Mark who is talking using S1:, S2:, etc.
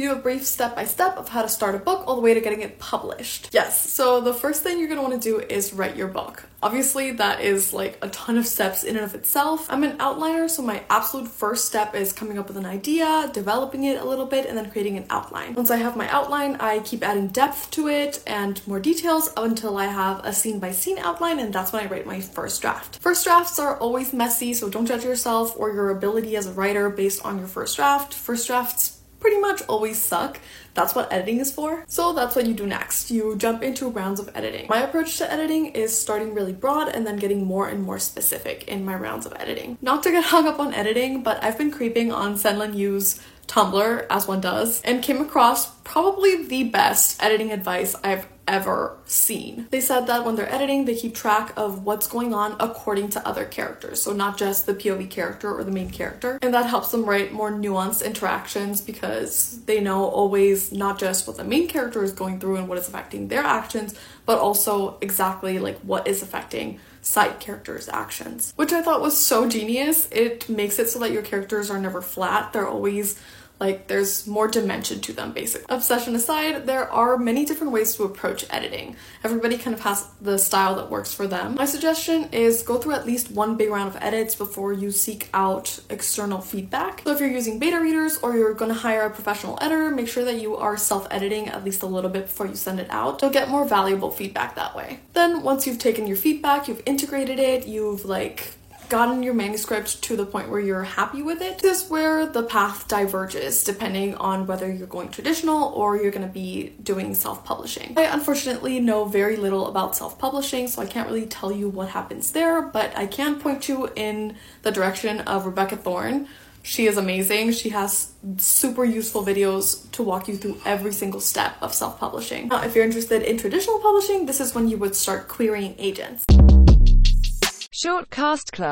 S1: do a brief step by step of how to start a book all the way to getting it published. Yes, so the first thing you're gonna wanna do is write your book. Obviously, that is like a ton of steps in and of itself. I'm an outliner, so my absolute first step is coming up with an idea, developing it a little bit, and then creating an outline. Once I have my outline, I keep adding depth to it and more details until I have a scene by scene outline, and that's when I write my first draft. First drafts are always messy, so don't judge yourself or your ability as a writer based on your first draft. First drafts pretty much always suck. That's what editing is for. So that's what you do next. You jump into rounds of editing. My approach to editing is starting really broad and then getting more and more specific in my rounds of editing. Not to get hung up on editing, but I've been creeping on Senlin Yu's Tumblr, as one does, and came across probably the best editing advice I've ever seen. They said that when they're editing, they keep track of what's going on according to other characters, so not just the POV character or the main character. And that helps them write more nuanced interactions because they know always not just what the main character is going through and what is affecting their actions, but also exactly like what is affecting side characters' actions, which I thought was so genius. It makes it so that your characters are never flat, they're always like there's more dimension to them basically. Obsession aside, there are many different ways to approach editing. Everybody kind of has the style that works for them. My suggestion is go through at least one big round of edits before you seek out external feedback. So if you're using beta readers or you're going to hire a professional editor, make sure that you are self-editing at least a little bit before you send it out. You'll get more valuable feedback that way. Then once you've taken your feedback, you've integrated it, you've like gotten your manuscript to the point where you're happy with it, this is where the path diverges depending on whether you're going traditional or you're going to be doing self publishing. I unfortunately know very little about self publishing, so I can't really tell you what happens there, but I can point you in the direction of Rebecca Thorne. She is amazing. She has super useful videos to walk you through every single step of self publishing. Now, if you're interested in traditional publishing, this is when you would start querying agents.
S2: Short Cast Club